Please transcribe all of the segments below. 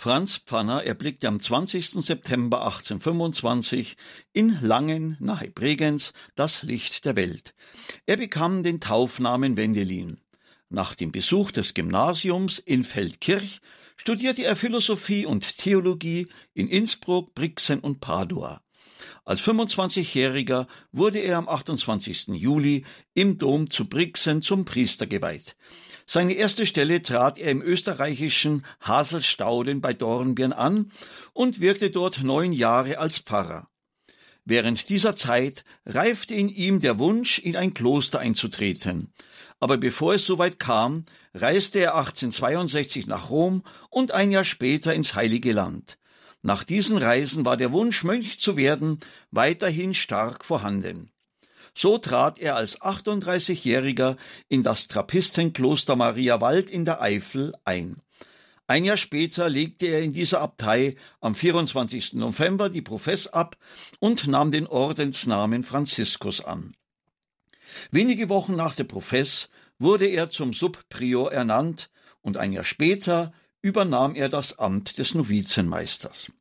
Franz Pfanner erblickte am 20. September 1825 in Langen nahe Bregenz das Licht der Welt. Er bekam den Taufnamen Wendelin. Nach dem Besuch des Gymnasiums in Feldkirch studierte er Philosophie und Theologie in Innsbruck, Brixen und Padua. Als 25-Jähriger wurde er am 28. Juli im Dom zu Brixen zum Priester geweiht. Seine erste Stelle trat er im österreichischen Haselstauden bei Dornbirn an und wirkte dort neun Jahre als Pfarrer. Während dieser Zeit reifte in ihm der Wunsch, in ein Kloster einzutreten. Aber bevor es soweit kam, reiste er 1862 nach Rom und ein Jahr später ins Heilige Land. Nach diesen Reisen war der Wunsch, Mönch zu werden, weiterhin stark vorhanden. So trat er als 38-Jähriger in das Trappistenkloster Maria Wald in der Eifel ein. Ein Jahr später legte er in dieser Abtei am 24. November die Profess ab und nahm den Ordensnamen Franziskus an. Wenige Wochen nach der Profess wurde er zum Subprior ernannt und ein Jahr später übernahm er das Amt des Novizenmeisters.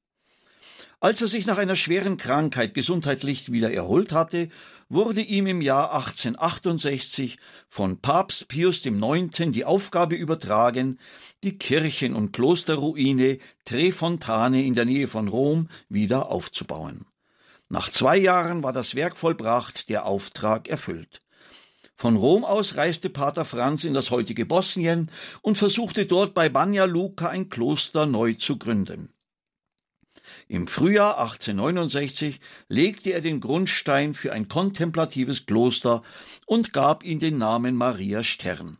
Als er sich nach einer schweren Krankheit gesundheitlich wieder erholt hatte, wurde ihm im Jahr 1868 von Papst Pius IX. die Aufgabe übertragen, die Kirchen- und Klosterruine Trefontane in der Nähe von Rom wieder aufzubauen. Nach zwei Jahren war das Werk vollbracht, der Auftrag erfüllt. Von Rom aus reiste Pater Franz in das heutige Bosnien und versuchte dort bei Banja Luka ein Kloster neu zu gründen. Im Frühjahr 1869 legte er den Grundstein für ein kontemplatives Kloster und gab ihm den Namen Maria Stern.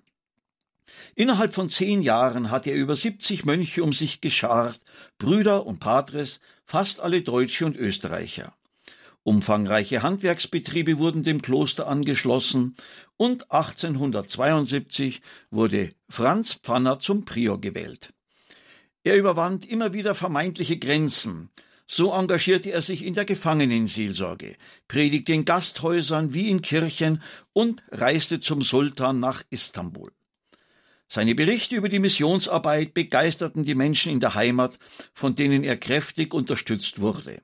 Innerhalb von zehn Jahren hatte er über 70 Mönche um sich geschart, Brüder und Patres, fast alle Deutsche und Österreicher. Umfangreiche Handwerksbetriebe wurden dem Kloster angeschlossen und 1872 wurde Franz Pfanner zum Prior gewählt. Er überwand immer wieder vermeintliche Grenzen. So engagierte er sich in der Gefangenenseelsorge, predigte in Gasthäusern wie in Kirchen und reiste zum Sultan nach Istanbul. Seine Berichte über die Missionsarbeit begeisterten die Menschen in der Heimat, von denen er kräftig unterstützt wurde.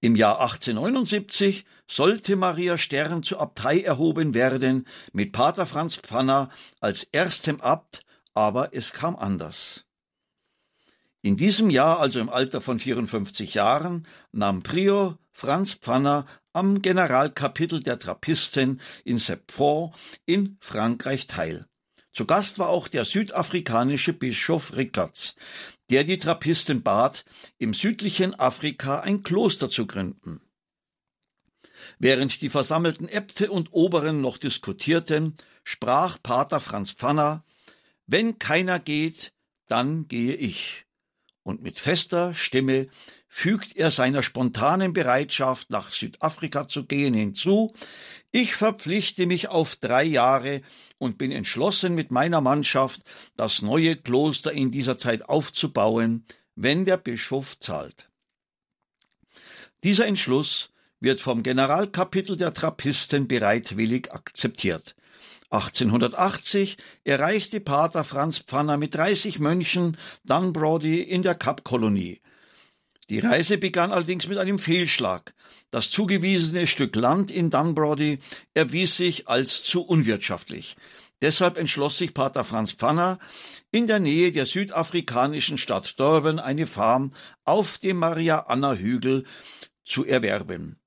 Im Jahr 1879 sollte Maria Stern zur Abtei erhoben werden, mit Pater Franz Pfanner als erstem Abt, aber es kam anders. In diesem Jahr, also im Alter von 54 Jahren, nahm Prior Franz Pfanner am Generalkapitel der Trappisten in Sepfort in Frankreich teil. Zu Gast war auch der südafrikanische Bischof Rickards, der die Trappisten bat, im südlichen Afrika ein Kloster zu gründen. Während die versammelten Äbte und Oberen noch diskutierten, sprach Pater Franz Pfanner Wenn keiner geht, dann gehe ich und mit fester Stimme fügt er seiner spontanen Bereitschaft, nach Südafrika zu gehen, hinzu Ich verpflichte mich auf drei Jahre und bin entschlossen, mit meiner Mannschaft das neue Kloster in dieser Zeit aufzubauen, wenn der Bischof zahlt. Dieser Entschluss wird vom Generalkapitel der Trappisten bereitwillig akzeptiert. 1880 erreichte Pater Franz Pfanner mit 30 Mönchen Dunbrody in der Kapkolonie. Die Reise begann allerdings mit einem Fehlschlag. Das zugewiesene Stück Land in Dunbrody erwies sich als zu unwirtschaftlich. Deshalb entschloss sich Pater Franz Pfanner, in der Nähe der südafrikanischen Stadt Durban eine Farm auf dem Maria Anna Hügel zu erwerben.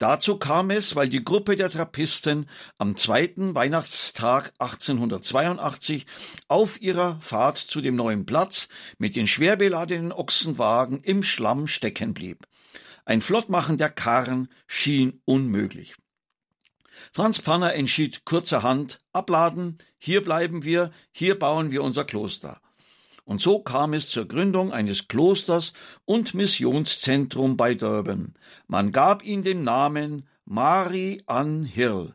Dazu kam es, weil die Gruppe der Trappisten am zweiten Weihnachtstag 1882 auf ihrer Fahrt zu dem neuen Platz mit den schwer beladenen Ochsenwagen im Schlamm stecken blieb. Ein Flottmachen der Karren schien unmöglich. Franz Pfanner entschied kurzerhand, abladen, hier bleiben wir, hier bauen wir unser Kloster. Und so kam es zur Gründung eines Klosters und Missionszentrum bei Durban. Man gab ihm den Namen Mari An Hill.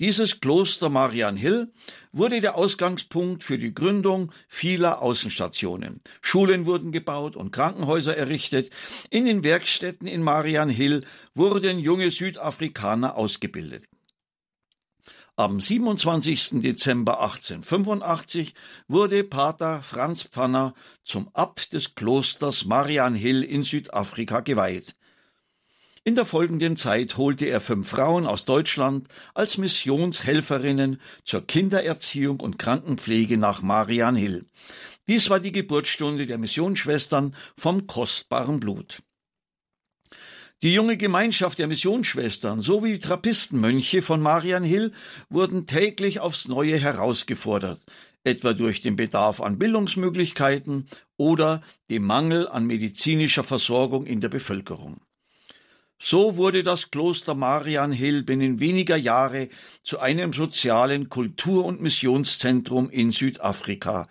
Dieses Kloster Marian Hill wurde der Ausgangspunkt für die Gründung vieler Außenstationen. Schulen wurden gebaut und Krankenhäuser errichtet. In den Werkstätten in Marian Hill wurden junge Südafrikaner ausgebildet. Am 27. Dezember 1885 wurde Pater Franz Pfanner zum Abt des Klosters Marianhill in Südafrika geweiht. In der folgenden Zeit holte er fünf Frauen aus Deutschland als Missionshelferinnen zur Kindererziehung und Krankenpflege nach Marianhill. Dies war die Geburtsstunde der Missionsschwestern vom kostbaren Blut. Die junge Gemeinschaft der Missionsschwestern sowie die Trappistenmönche von Marianhill wurden täglich aufs Neue herausgefordert, etwa durch den Bedarf an Bildungsmöglichkeiten oder dem Mangel an medizinischer Versorgung in der Bevölkerung. So wurde das Kloster Marianhill binnen weniger Jahre zu einem sozialen Kultur- und Missionszentrum in Südafrika.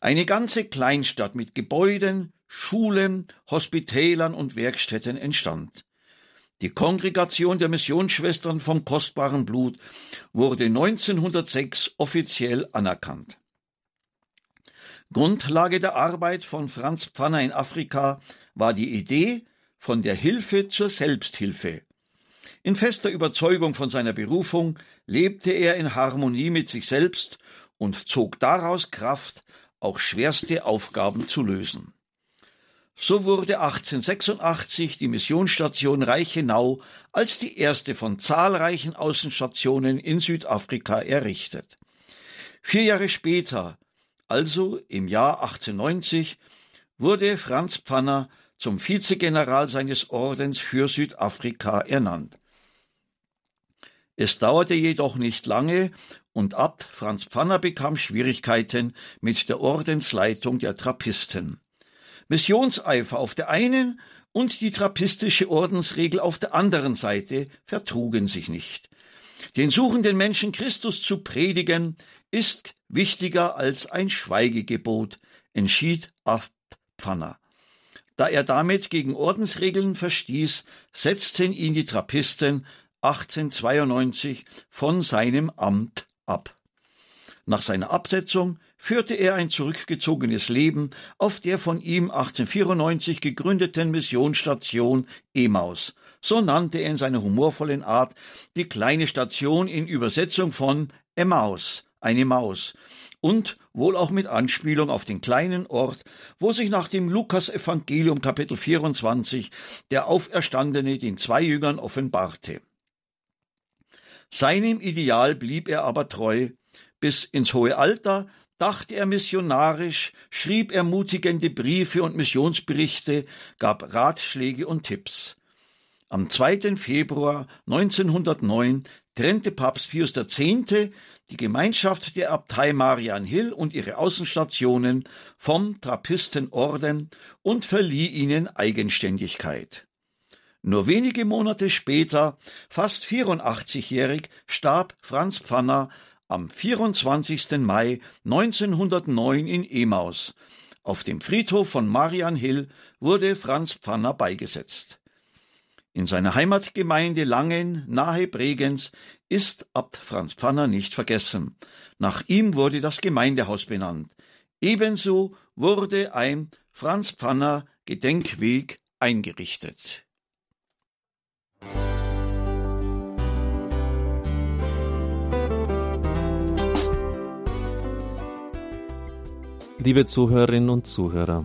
Eine ganze Kleinstadt mit Gebäuden, Schulen, Hospitälern und Werkstätten entstand. Die Kongregation der Missionsschwestern vom kostbaren Blut wurde 1906 offiziell anerkannt. Grundlage der Arbeit von Franz Pfanner in Afrika war die Idee von der Hilfe zur Selbsthilfe. In fester Überzeugung von seiner Berufung lebte er in Harmonie mit sich selbst und zog daraus Kraft, auch schwerste Aufgaben zu lösen. So wurde 1886 die Missionsstation Reichenau als die erste von zahlreichen Außenstationen in Südafrika errichtet. Vier Jahre später, also im Jahr 1890, wurde Franz Pfanner zum Vizegeneral seines Ordens für Südafrika ernannt. Es dauerte jedoch nicht lange und Abt Franz Pfanner bekam Schwierigkeiten mit der Ordensleitung der Trappisten. Missionseifer auf der einen und die trappistische Ordensregel auf der anderen Seite vertrugen sich nicht. Den suchenden Menschen Christus zu predigen, ist wichtiger als ein Schweigegebot, entschied Abt Pfanner. Da er damit gegen Ordensregeln verstieß, setzten ihn die Trappisten 1892 von seinem Amt ab. Nach seiner Absetzung führte er ein zurückgezogenes Leben auf der von ihm 1894 gegründeten Missionsstation Emaus. So nannte er in seiner humorvollen Art die kleine Station in Übersetzung von Emmaus, eine Maus, und wohl auch mit Anspielung auf den kleinen Ort, wo sich nach dem Lukas-Evangelium Kapitel 24 der Auferstandene den zwei Jüngern offenbarte. Seinem Ideal blieb er aber treu, bis ins hohe Alter dachte er missionarisch, schrieb ermutigende Briefe und Missionsberichte, gab Ratschläge und Tipps. Am 2. Februar 1909 trennte Papst Pius X. die Gemeinschaft der Abtei Marianhill und ihre Außenstationen vom Trappistenorden und verlieh ihnen Eigenständigkeit. Nur wenige Monate später, fast 84-jährig, starb Franz Pfanner am 24. Mai 1909 in Emaus. Auf dem Friedhof von Marianhill wurde Franz Pfanner beigesetzt. In seiner Heimatgemeinde Langen nahe Bregenz ist Abt Franz Pfanner nicht vergessen. Nach ihm wurde das Gemeindehaus benannt. Ebenso wurde ein Franz Pfanner Gedenkweg eingerichtet. Liebe Zuhörerinnen und Zuhörer,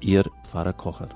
Ihr Pfarrer Kocher.